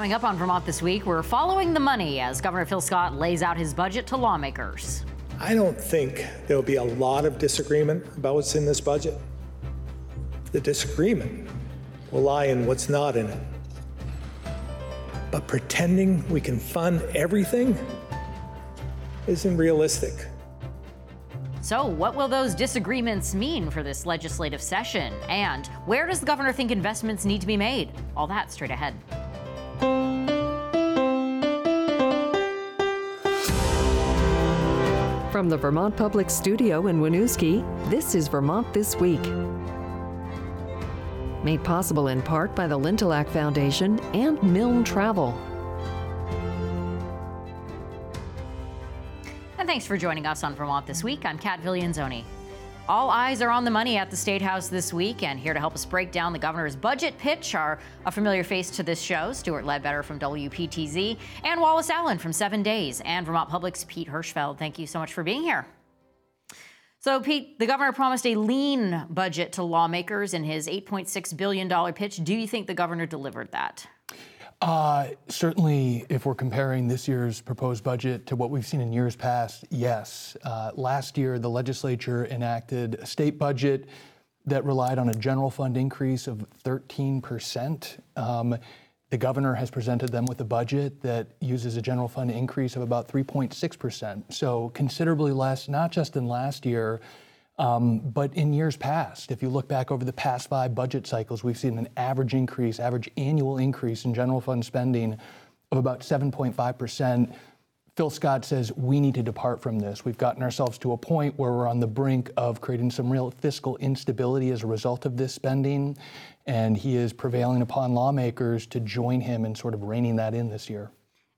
Coming up on Vermont this week, we're following the money as Governor Phil Scott lays out his budget to lawmakers. I don't think there'll be a lot of disagreement about what's in this budget. The disagreement will lie in what's not in it. But pretending we can fund everything isn't realistic. So, what will those disagreements mean for this legislative session? And where does the governor think investments need to be made? All that straight ahead. From the Vermont Public Studio in Winooski, this is Vermont This Week. Made possible in part by the Lintilhac Foundation and Milne Travel. And thanks for joining us on Vermont This Week. I'm Cat Viglienzoni. All eyes are on the money at the State House this week, and here to help us break down the governor's budget pitch are a familiar face to this show, Stuart Ledbetter from WPTZ, and Wallace Allen from Seven Days, and Vermont Public's Pete Hirschfeld. Thank you so much for being here. So, Pete, the governor promised a lean budget to lawmakers in his $8.6 billion pitch. Do you think the governor delivered that? Uh, certainly, if we're comparing this year's proposed budget to what we've seen in years past, yes. Uh, last year, the legislature enacted a state budget that relied on a general fund increase of 13%. Um, the governor has presented them with a budget that uses a general fund increase of about 3.6%. So considerably less, not just than last year, um, but in years past, if you look back over the past five budget cycles, we've seen an average increase, average annual increase in general fund spending of about 7.5%. Phil Scott says we need to depart from this. We've gotten ourselves to a point where we're on the brink of creating some real fiscal instability as a result of this spending, and he is prevailing upon lawmakers to join him in sort of reining that in this year.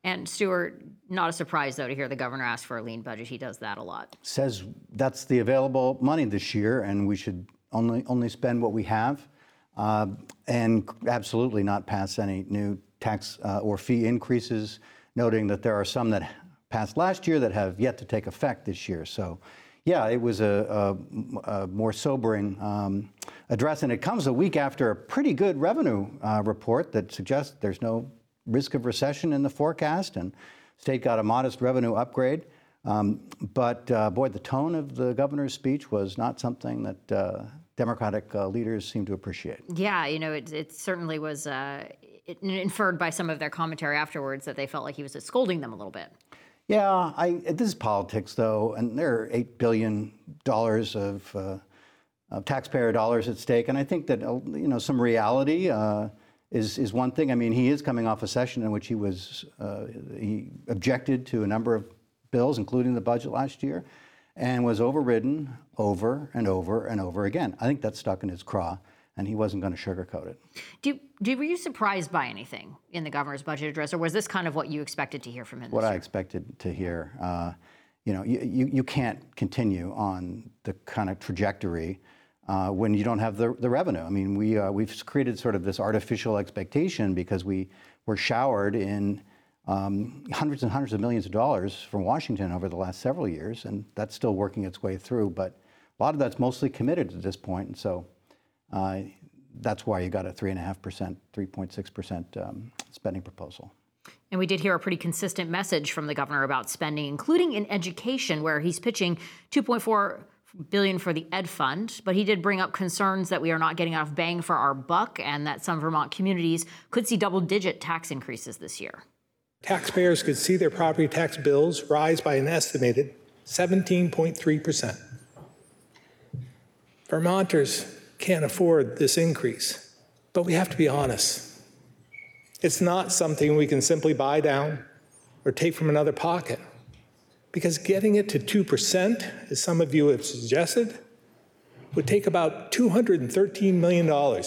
And Stuart, not a surprise though to hear the governor ask for a lean budget. He does that a lot. Says that's the available money this year, and we should only only spend what we have, uh, and absolutely not pass any new tax uh, or fee increases. Noting that there are some that passed last year that have yet to take effect this year. So. Yeah, it was a, a, a more sobering um, address, and it comes a week after a pretty good revenue uh, report that suggests there's no risk of recession in the forecast, and state got a modest revenue upgrade. Um, but uh, boy, the tone of the governor's speech was not something that uh, Democratic uh, leaders seem to appreciate. Yeah, you know, it, it certainly was uh, it inferred by some of their commentary afterwards that they felt like he was scolding them a little bit. Yeah, I, this is politics, though, and there are $8 billion of, uh, of taxpayer dollars at stake. And I think that, uh, you know, some reality is, is one thing. I mean, he is coming off a session in which he was uh, he objected to a number of bills, including the budget last year, and was overridden over and over and over again. I think that's stuck in his craw, and he wasn't going to sugarcoat it. Do, do, were you surprised by anything in the governor's budget address, or was this kind of what you expected to hear from him? What? I expected to hear. Uh, you know, you, you, you can't continue on the kind of trajectory uh, when you don't have the, the revenue. I mean, we, uh, we've created sort of this artificial expectation because we were showered in um, hundreds and hundreds of millions of dollars from Washington over the last several years, and that's still working its way through. But a lot of that's mostly committed at this point, and so uh, that's why you got a 3.5%, 3.6% um, spending proposal. And we did hear a pretty consistent message from the governor about spending, including in education, where he's pitching 2.4 billion for the ed fund, but he did bring up concerns that we are not getting enough bang for our buck and that some Vermont communities could see double digit tax increases this year. Taxpayers could see their property tax bills rise by an estimated 17.3%. Vermonters can't afford this increase, but we have to be honest. It's not something we can simply buy down or take from another pocket. Because getting it to 2%, as some of you have suggested, would take about $213 million.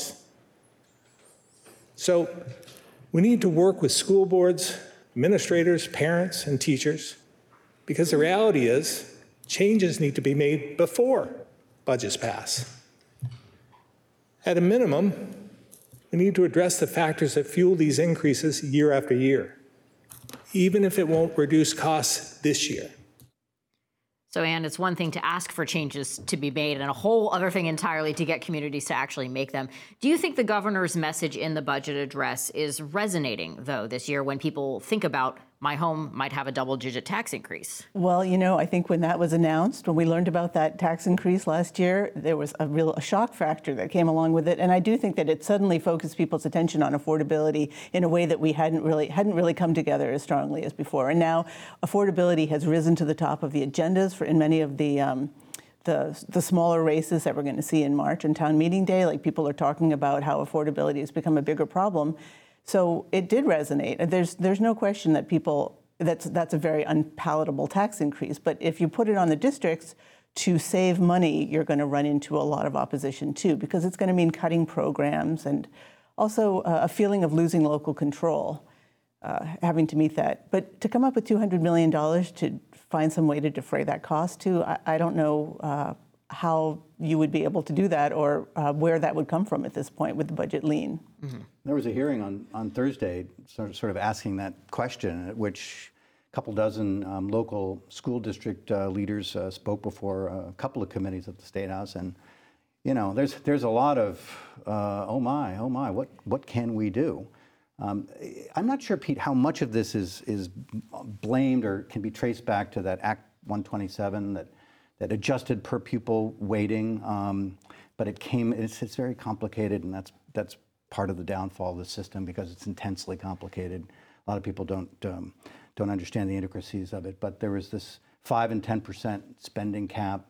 So we need to work with school boards, administrators, parents, and teachers, because the reality is changes need to be made before budgets pass. At a minimum, we need to address the factors that fuel these increases year after year, even if it won't reduce costs this year. So, Anne, it's one thing to ask for changes to be made, and a whole other thing entirely to get communities to actually make them. Do you think the governor's message in the budget address is resonating, though, this year when people think about my home might have a double digit tax increase? Well, you know, I think when that was announced, when we learned about that tax increase last year, there was a real a shock factor that came along with it. And I do think that it suddenly focused people's attention on affordability in a way that we hadn't really hadn't really come together as strongly as before. And now affordability has risen to the top of the agendas for in many of the um, the, the smaller races that we're going to see in March and town meeting day, like people are talking about how affordability has become a bigger problem. So it did resonate. There's there's no question that people that's that's a very unpalatable tax increase. But if you put it on the districts to save money, you're going to run into a lot of opposition too, because it's going to mean cutting programs and also uh, a feeling of losing local control, uh, having to meet that. But to come up with $200 million to find some way to defray that cost too, I, I don't know uh, how you would be able to do that or uh, where that would come from at this point with the budget lean. Mm-hmm. There was a hearing on, on Thursday sort of, sort of asking that question, at which a couple dozen um, local school district uh, leaders uh, spoke before a couple of committees at the State House. And, you know, there's, there's a lot of, uh, oh my, oh my, what, what can we do? Um, I'm not sure, Pete, how much of this is, is blamed or can be traced back to that Act 127 that that adjusted per pupil weighting, um, but it came, it's, it's very complicated, and that's, that's part of the downfall of the system because it's intensely complicated. A lot of people don't, um, don't understand the intricacies of it, but there was this 5 and 10% spending cap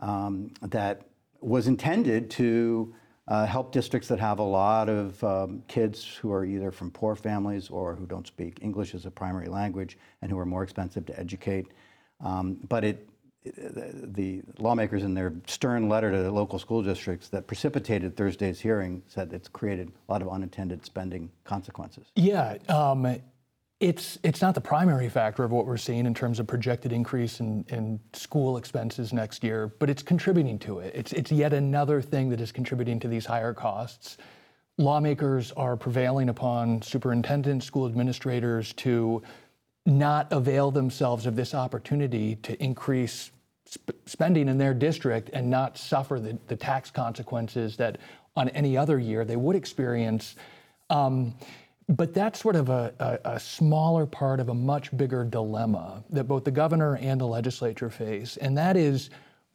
um, that was intended to uh, help districts that have a lot of um, kids who are either from poor families or who don't speak English as a primary language and who are more expensive to educate. Um, but it, the lawmakers in their stern letter to the local school districts that precipitated Thursday's hearing said it's created a lot of unintended spending consequences. Yeah, um, it's it's not the primary factor of what we're seeing in terms of projected increase in, in school expenses next year, but it's contributing to it. It's it's yet another thing that is contributing to these higher costs. Lawmakers are prevailing upon superintendents, school administrators to not avail themselves of this opportunity to increase sp- spending in their district and not suffer the, the, tax consequences that on any other year they would experience. Um, but that's sort of a, a, a, smaller part of a much bigger dilemma that both the governor and the legislature face, and that is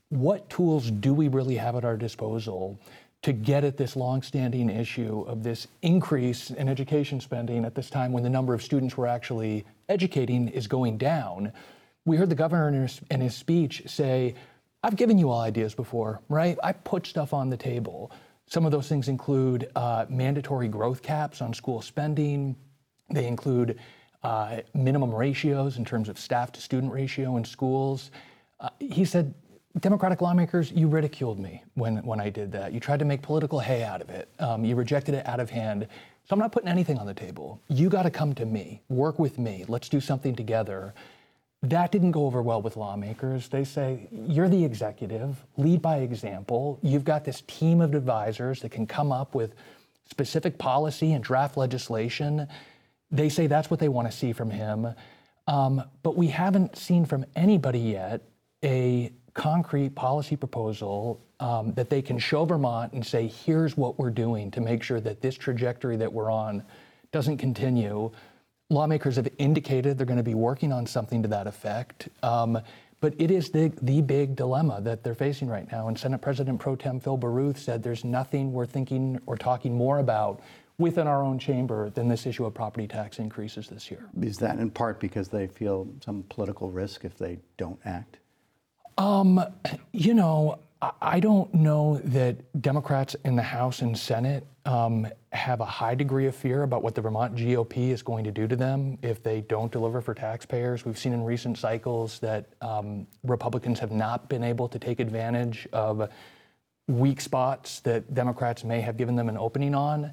what tools do we really have at our disposal to get at this longstanding issue of this increase in education spending at this time when the number of students we're actually educating is going down? We heard the governor in his, in his speech say, I've given you all ideas before, right? I put stuff on the table. Some of those things include uh, mandatory growth caps on school spending. They include uh, minimum ratios in terms of staff to student ratio in schools. Uh, he said, Democratic lawmakers, you ridiculed me when, when I did that. You tried to make political hay out of it. Um, you rejected it out of hand. So I'm not putting anything on the table. You got to come to me, work with me. Let's do something together. That didn't go over well with lawmakers. They say, you're the executive, lead by example. You've got this team of advisors that can come up with specific policy and draft legislation. They say that's what they want to see from him. Um, but we haven't seen from anybody yet a concrete policy proposal um, that they can show Vermont and say, here's what we're doing to make sure that this trajectory that we're on doesn't continue lawmakers have indicated they're going to be working on something to that effect. Um, but it is the, the big dilemma that they're facing right now. And Senate President Pro Tem Phil Baruth said there's nothing we're thinking or talking more about within our own chamber than this issue of property tax increases this year. Is that in part because they feel some political risk if they don't act? Um, you know, I don't know that Democrats in the House and Senate um, have a high degree of fear about what the Vermont GOP is going to do to them if they don't deliver for taxpayers. We've seen in recent cycles that um, Republicans have not been able to take advantage of weak spots that Democrats may have given them an opening on.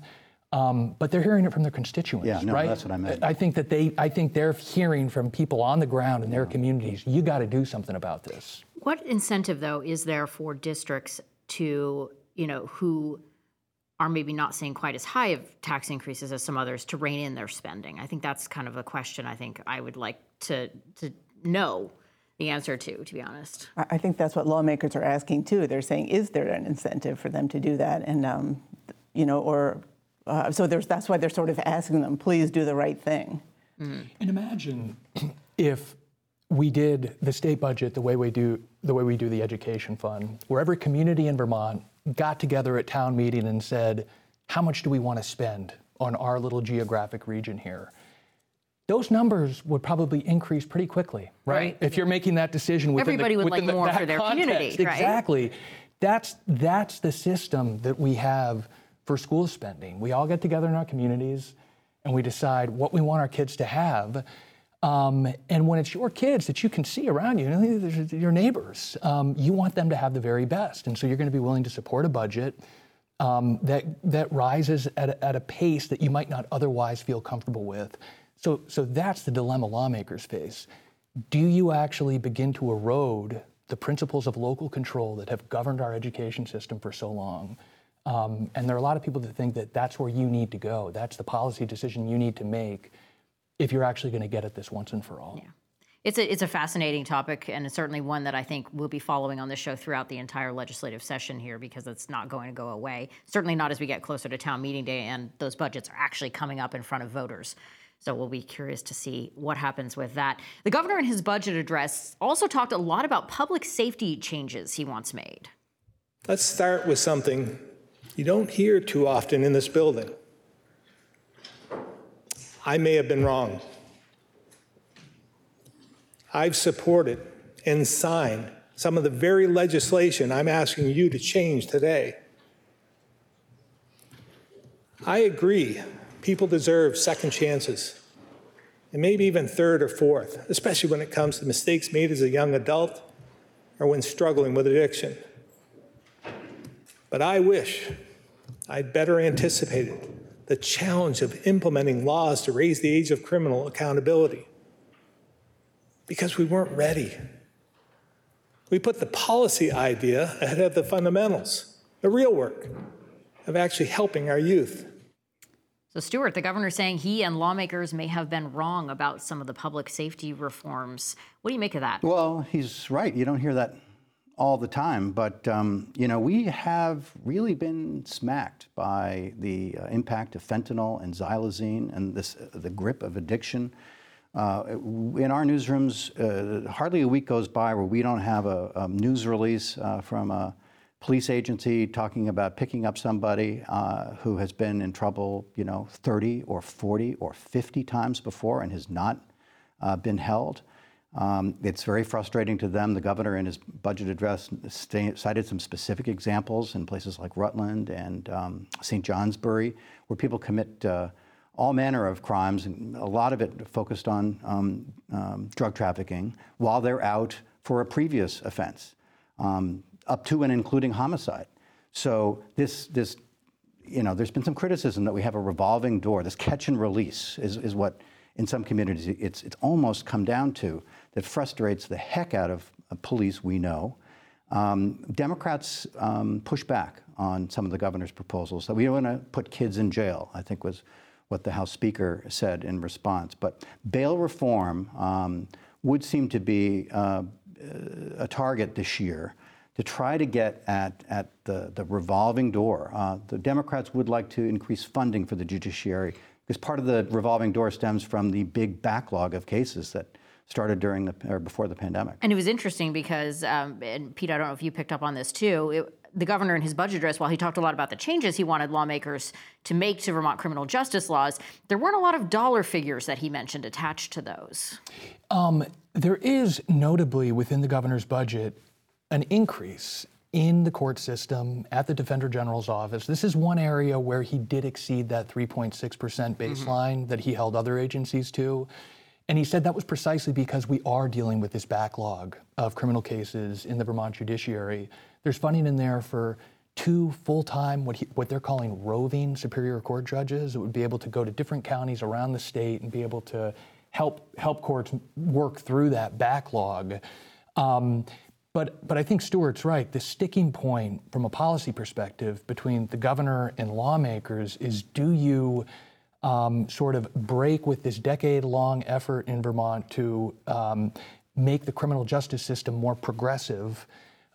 Um, but they're hearing it from their constituents, yeah, no, right? That's what I meant. I think that they, I think they're hearing from people on the ground in their communities. You got to do something about this. What incentive, though, is there for districts to, you know, who are maybe not seeing quite as high of tax increases as some others to rein in their spending? I think that's kind of a question I think I would like to to know the answer to, to be honest. I I think that's what lawmakers are asking too. They're saying, is there an incentive for them to do that? And, um, you know, or, uh, so there's, that's why they're sort of asking them, please do the right thing. And imagine if we did the state budget the way we do the way we do the education fund, where every community in Vermont got together at town meeting and said, how much do we want to spend on our little geographic region here? Those numbers would probably increase pretty quickly, right? Right. If you're making that decision within Everybody the, would within like the- more that for their context. community, right? Exactly. That's that's the system that we have for school spending. We all get together in our communities and we decide what we want our kids to have. Um, and when it's your kids that you can see around you, your neighbors, um, you want them to have the very best. And so you're going to be willing to support a budget um, that, that rises at a, at a pace that you might not otherwise feel comfortable with. So, so that's the dilemma lawmakers face. Do you actually begin to erode the principles of local control that have governed our education system for so long? Um, and there are a lot of people that think that that's where you need to go. That's the policy decision you need to make if you're actually going to get at this once and for all. Yeah. It's a, it's a fascinating topic, and it's certainly one that I think we'll be following on this show throughout the entire legislative session here because it's not going to go away. Certainly not as we get closer to town meeting day and those budgets are actually coming up in front of voters. So we'll be curious to see what happens with that. The governor in his budget address also talked a lot about public safety changes he wants made. Let's start with something you don't hear too often in this building. I may have been wrong. I've supported and signed some of the very legislation I'm asking you to change today. I agree, people deserve second chances, and maybe even third or fourth, especially when it comes to mistakes made as a young adult or when struggling with addiction. But I wish I'd better anticipated the challenge of implementing laws to raise the age of criminal accountability because we weren't ready. We put the policy idea ahead of the fundamentals, the real work of actually helping our youth. So, Stuart, the governor saying he and lawmakers may have been wrong about some of the public safety reforms. What do you make of that? Well, he's right. You don't hear that all the time, but um, you know we have really been smacked by the uh, impact of fentanyl and xylazine and this uh, the grip of addiction. Uh, in our newsrooms, uh, hardly a week goes by where we don't have a, a news release uh, from a police agency talking about picking up somebody uh, who has been in trouble, you know, 30 or 40 or 50 times before and has not been held. Um, it's very frustrating to them. The governor, in his budget address, sta- cited some specific examples in places like Rutland and um, St. Johnsbury, where people commit uh, all manner of crimes, and a lot of it focused on um, um, drug trafficking, while they're out for a previous offense, um, up to and including homicide. So this this you know, there's been some criticism that we have a revolving door. This catch and release is, is what, in some communities, it's, it's almost come down to that frustrates the heck out of, of police, we know. Um, Democrats um, push back on some of the governor's proposals that we don't want to put kids in jail, I think was what the House Speaker said in response. But bail reform um, would seem to be uh, a target this year to try to get at, at the, the revolving door. Uh, the Democrats would like to increase funding for the judiciary because part of the revolving door stems from the big backlog of cases that started during the or before the pandemic. And it was interesting because, um, and Pete, I don't know if you picked up on this too. It, the governor in his budget address, while he talked a lot about the changes he wanted lawmakers to make to Vermont criminal justice laws, there weren't a lot of dollar figures that he mentioned attached to those. Um, there is notably within the governor's budget an increase in the court system at the Defender General's office. This is one area where he did exceed that 3.6% baseline that he held other agencies to. And he said that was precisely because we are dealing with this backlog of criminal cases in the Vermont judiciary. There's funding in there for two full-time, what, what they're calling roving Superior Court judges that would be able to go to different counties around the state and be able to help help courts work through that backlog. Um, but but I think Stuart's right. The sticking point from a policy perspective between the governor and lawmakers is: do you um, sort of break with this decade-long effort in Vermont to um, make the criminal justice system more progressive,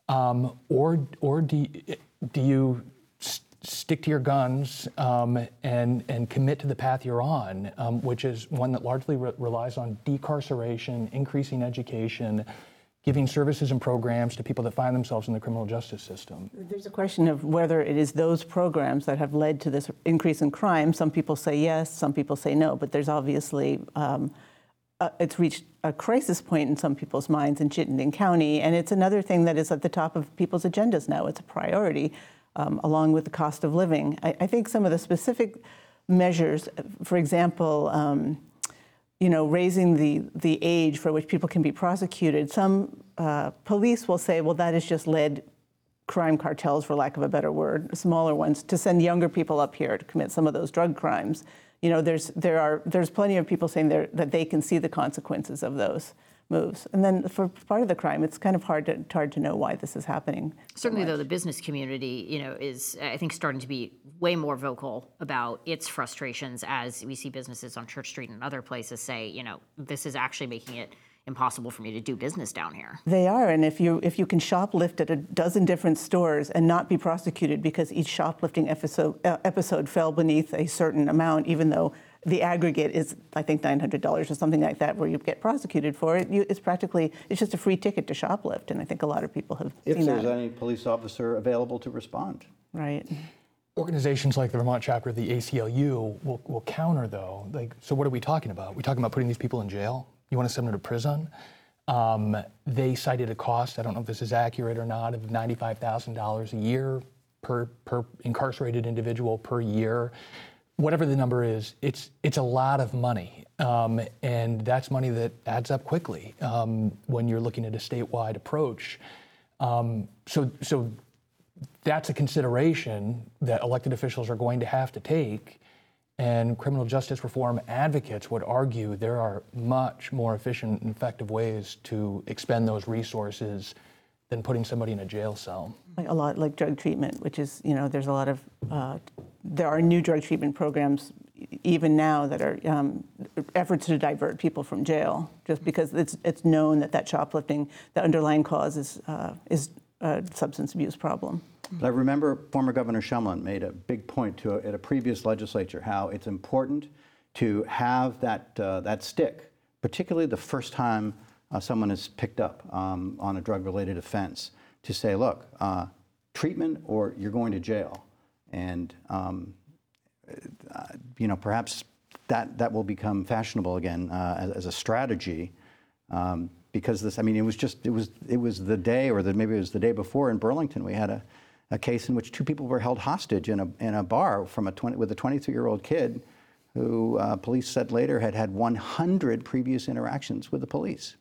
um, or or do do you stick to your guns um, and and commit to the path you're on, um, which is one that largely re- relies on decarceration, increasing education, giving services and programs to people that find themselves in the criminal justice system. There's a question of whether it is those programs that have led to this increase in crime. Some people say yes, some people say no, but there's obviously um, uh, it's reached a crisis point in some people's minds in Chittenden County, and it's another thing that is at the top of people's agendas now. It's a priority, um, along with the cost of living. I, I, think some of the specific measures, for example. Um, you know, raising the, the age for which people can be prosecuted, some uh, police will say, well, that has just led crime cartels, for lack of a better word, smaller ones, to send younger people up here to commit some of those drug crimes. You know, there's, there are, there's plenty of people saying that they can see the consequences of those moves. And then for part of the crime, it's kind of hard to hard to know why this is happening. Certainly, so though, the business community, you know, is I think starting to be way more vocal about its frustrations as we see businesses on Church Street and other places say, you know, this is actually making it impossible for me to do business down here. They are, and if you if you can shoplift at a dozen different stores and not be prosecuted because each shoplifting episode uh, episode fell beneath a certain amount, even though the aggregate is, I think, $900 or something like that, where you get prosecuted for it. You, it's practically, it's just a free ticket to shoplift, and I think a lot of people have if seen there's any police officer available to respond. Right. Organizations like the Vermont chapter of the ACLU will, will counter, though. Like, so what are we talking about? We talking about putting these people in jail? You want to send them to prison? Um, they cited a cost, I don't know if this is accurate or not, of $95,000 a year per, per incarcerated individual per year whatever the number is, it's it's a lot of money, um, and that's money that adds up quickly um, when you're looking at a statewide approach. Um, so so that's a consideration that elected officials are going to have to take. And criminal justice reform advocates would argue there are much more efficient and effective ways to expend those resources than putting somebody in a jail cell. Like a lot like drug treatment, which is, you know, there's a lot of, uh, there are new drug treatment programs even now that are um, efforts to divert people from jail, just because it's it's known that that shoplifting, the underlying cause is uh, is a substance abuse problem. But I remember former Governor Shumlin made a big point to a, at a previous legislature how it's important to have that uh, that stick, particularly the first time uh, someone is picked up um, on a drug-related offense to say, look, uh, treatment or you're going to jail. And, um, uh, you know, perhaps that, that will become fashionable again uh, as, as, a strategy. Um, because this, I mean, it was just, it was, it was the day, or the, maybe it was the day before in Burlington, we had a, a case in which two people were held hostage in a, in a bar from a 20, with a 23-year-old kid who uh, police said later had had 100 previous interactions with the police.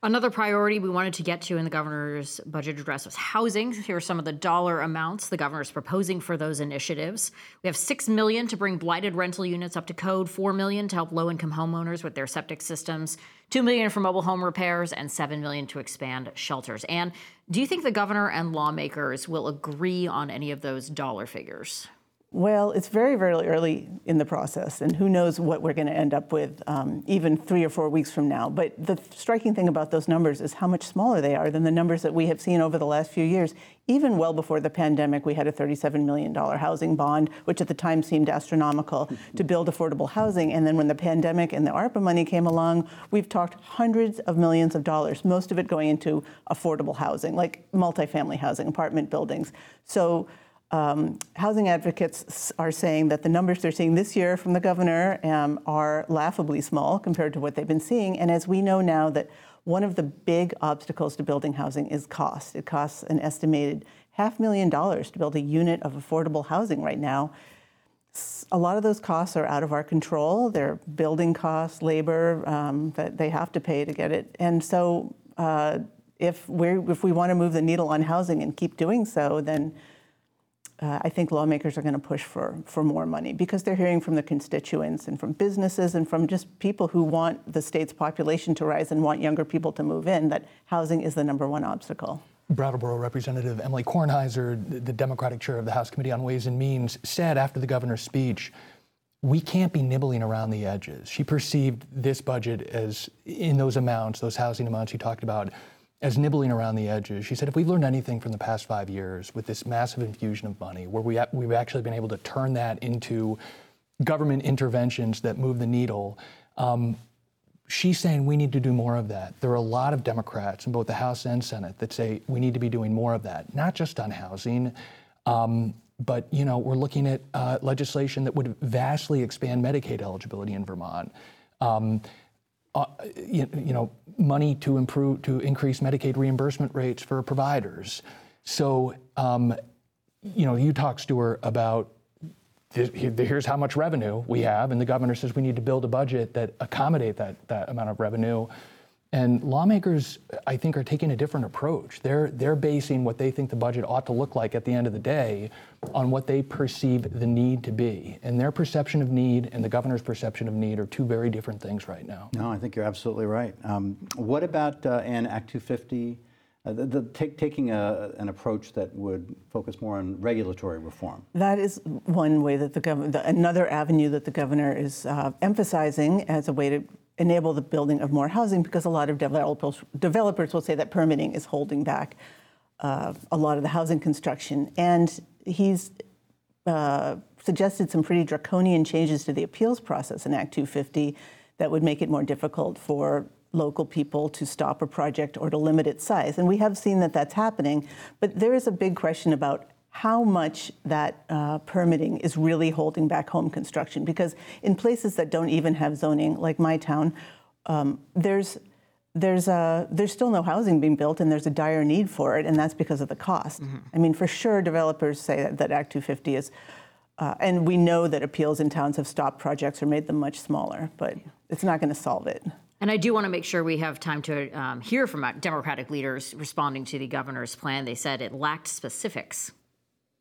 Another priority we wanted to get to in the governor's budget address was housing. Here are some of the dollar amounts the governor is proposing for those initiatives. We have 6 million to bring blighted rental units up to code, 4 million to help low-income homeowners with their septic systems, 2 million for mobile home repairs and 7 million to expand shelters. And do you think the governor and lawmakers will agree on any of those dollar figures? Well, it's very, very early in the process, and who knows what we're going to end up with um, even three or four weeks from now. But the striking thing about those numbers is how much smaller they are than the numbers that we have seen over the last few years. Even well before the pandemic, we had a $37 million housing bond, which at the time seemed astronomical to build affordable housing. And then when the pandemic and the ARPA money came along, we've talked hundreds of millions of dollars, most of it going into affordable housing, like multifamily housing, apartment buildings. So um, housing advocates are saying that the numbers they're seeing this year from the governor um, are laughably small compared to what they've been seeing. And as we know now that one of the big obstacles to building housing is cost. It costs an estimated half million dollars to build a unit of affordable housing right now. A lot of those costs are out of our control. They're building costs, labor um, that they have to pay to get it. And so uh, if, we if we want to move the needle on housing and keep doing so, then uh, I think lawmakers are going to push for, for more money because they're hearing from the constituents and from businesses and from just people who want the state's population to rise and want younger people to move in that housing is the number one obstacle. Brattleboro Representative Emily Kornheiser, the Democratic chair of the House Committee on Ways and Means, said after the governor's speech, we can't be nibbling around the edges. She perceived this budget as, in those amounts, those housing amounts you talked about, as nibbling around the edges. She said, if we've learned anything from the past five years with this massive infusion of money, where we, we've actually been able to turn that into government interventions that move the needle, um, she's saying we need to do more of that. There are a lot of Democrats in both the House and Senate that say we need to be doing more of that, not just on housing. Um, but you know, we're looking at uh, legislation that would vastly expand Medicaid eligibility in Vermont. Um, uh, you, you, know, money to improve to increase Medicaid reimbursement rates for providers. So, um, you know, you talk, Stuart, about here's how much revenue we have, and the governor says we need to build a budget that accommodate that that amount of revenue. And lawmakers, I think, are taking a different approach. They're, they're basing what they think the budget ought to look like at the end of the day on what they perceive the need to be. And their perception of need and the governor's perception of need are two very different things right now. No, I think you're absolutely right. Um, what about uh, an Act 250? Uh, the, the take, taking a, an approach that would focus more on regulatory reform. That is one way that the government, another avenue that the governor is uh, emphasizing as a way to enable the building of more housing because a lot of developers, developers will say that permitting is holding back uh, a lot of the housing construction. And he's uh, suggested some pretty draconian changes to the appeals process in Act 250 that would make it more difficult for local people to stop a project or to limit its size. And we have seen that that's happening. But there is a big question about how much that uh, permitting is really holding back home construction. Because in places that don't even have zoning, like my town, um, there's there's a, there's still no housing being built, and there's a dire need for it, and that's because of the cost. Mm-hmm. I mean, for sure, developers say that, that Act 250 is, uh, and we know that appeals in towns have stopped projects or made them much smaller, but it's not going to solve it. And I do want to make sure we have time to um, hear from Democratic leaders responding to the governor's plan. They said it lacked specifics.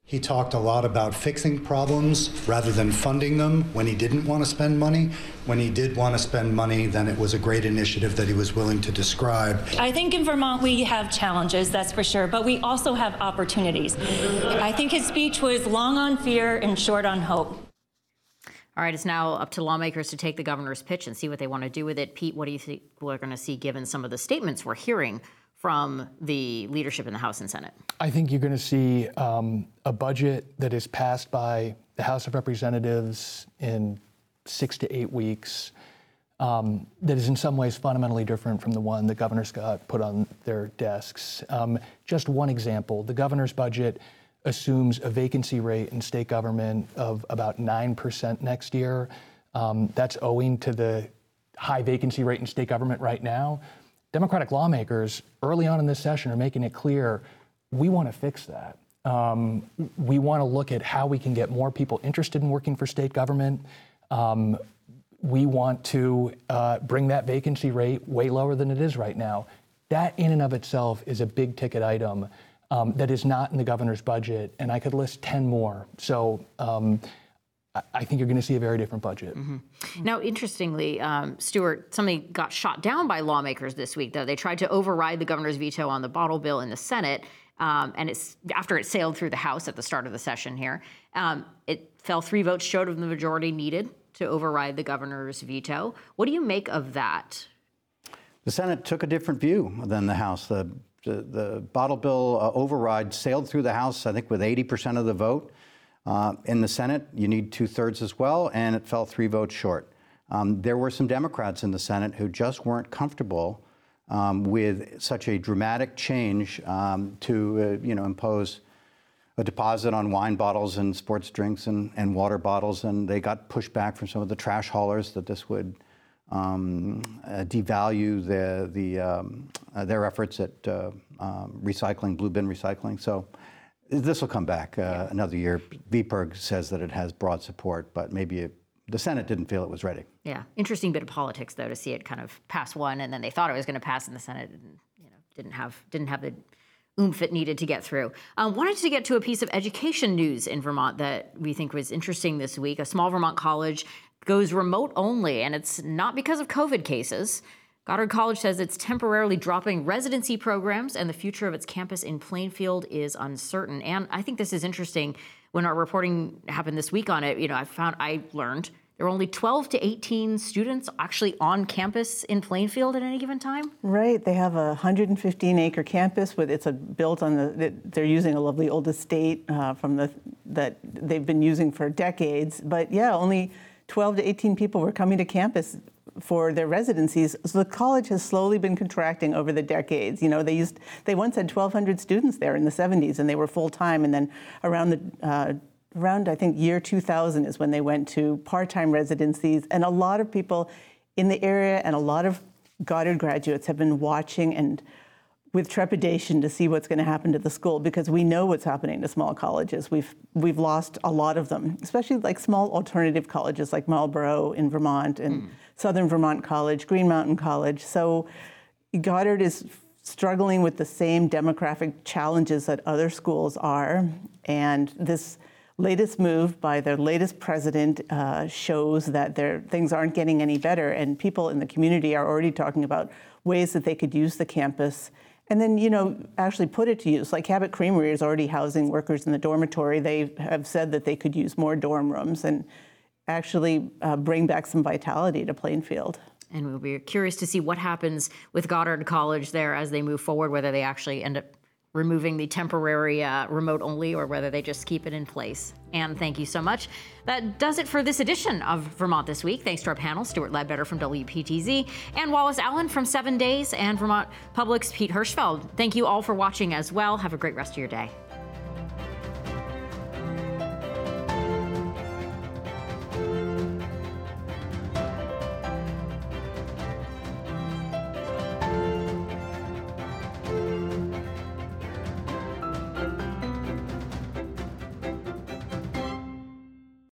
He talked a lot about fixing problems rather than funding them when he didn't want to spend money. When he did want to spend money, then it was a great initiative that he was willing to describe. I think in Vermont we have challenges, that's for sure, but we also have opportunities. I think his speech was long on fear and short on hope. All right, it's now up to lawmakers to take the governor's pitch and see what they want to do with it. Pete, what do you think we're going to see given some of the statements we're hearing from the leadership in the House and Senate? I think you're going to see um, a budget that is passed by the House of Representatives in six to eight weeks. Um, that is in some ways fundamentally different from the one that Governor Scott put on their desks. Um, just one example the governor's budget assumes a vacancy rate in state government of about 9% next year. Um, that's owing to the high vacancy rate in state government right now. Democratic lawmakers early on in this session are making it clear we want to fix that. Um, we want to look at how we can get more people interested in working for state government. Um, we want to uh, bring that vacancy rate way lower than it is right now. That, in and of itself, is a big ticket item um, that is not in the governor's budget, and I could list 10 more. So um, I think you're going to see a very different budget. Mm-hmm. Now, interestingly, um, Stuart, something got shot down by lawmakers this week, though. They tried to override the governor's veto on the bottle bill in the Senate. Um, and it's after it sailed through the House at the start of the session here. Um, it fell three votes short of the majority needed to override the governor's veto. What do you make of that? The Senate took a different view than the House. The, the, the bottle bill uh, override sailed through the House, I think, with 80% of the vote. Uh, in the Senate, you need two thirds as well, and it fell three votes short. Um, there were some Democrats in the Senate who just weren't comfortable um, with such a dramatic change um, to, uh, you know, impose a deposit on wine bottles and sports drinks and, and water bottles, and they got pushback from some of the trash haulers that this would um, uh, devalue the, the, um, uh, their efforts at uh, um, recycling, blue bin recycling. So this will come back uh, another year. VPIRG says that it has broad support, but maybe it, the Senate didn't feel it was ready. Yeah, interesting bit of politics though to see it kind of pass one, and then they thought it was going to pass in the Senate, and you know didn't have didn't have the oomph it needed to get through. Um, wanted to get to a piece of education news in Vermont that we think was interesting this week. A small Vermont college goes remote only, and it's not because of COVID cases. Goddard College says it's temporarily dropping residency programs and the future of its campus in Plainfield is uncertain. And I think this is interesting. When our reporting happened this week on it, you know, I found I learned there are only 12 to 18 students actually on campus in Plainfield at any given time. Right. They have a 115 acre campus with it's a, built on the. They're using a lovely old estate uh, from the that they've been using for decades. But yeah, only 12 to 18 people were coming to campus for their residencies. So the college has slowly been contracting over the decades. You know, they used they once had 1,200 students there in the 70s, and they were full time. And then around the uh, around I think year 2000 is when they went to part-time residencies, and a lot of people in the area and a lot of Goddard graduates have been watching and with trepidation to see what's going to happen to the school because we know what's happening to small colleges. We've we've lost a lot of them, especially like small alternative colleges like Marlboro in Vermont and mm. Southern Vermont College, Green Mountain College. So Goddard is struggling with the same demographic challenges that other schools are, and this latest move by their latest president uh, shows that their things aren't getting any better, and people in the community are already talking about ways that they could use the campus. And then, you know, actually put it to use. Like Cabot Creamery is already housing workers in the dormitory. They have said that they could use more dorm rooms and actually uh, bring back some vitality to Plainfield. And we'll be curious to see what happens with Goddard College there as they move forward, whether they actually end up removing the temporary uh, remote only or whether they just keep it in place. And thank you so much. That does it for this edition of Vermont This Week. Thanks to our panel, Stuart Ledbetter from WPTZ, and Wallace Allen from Seven Days, and Vermont Public's Pete Hirschfeld. Thank you all for watching as well. Have a great rest of your day.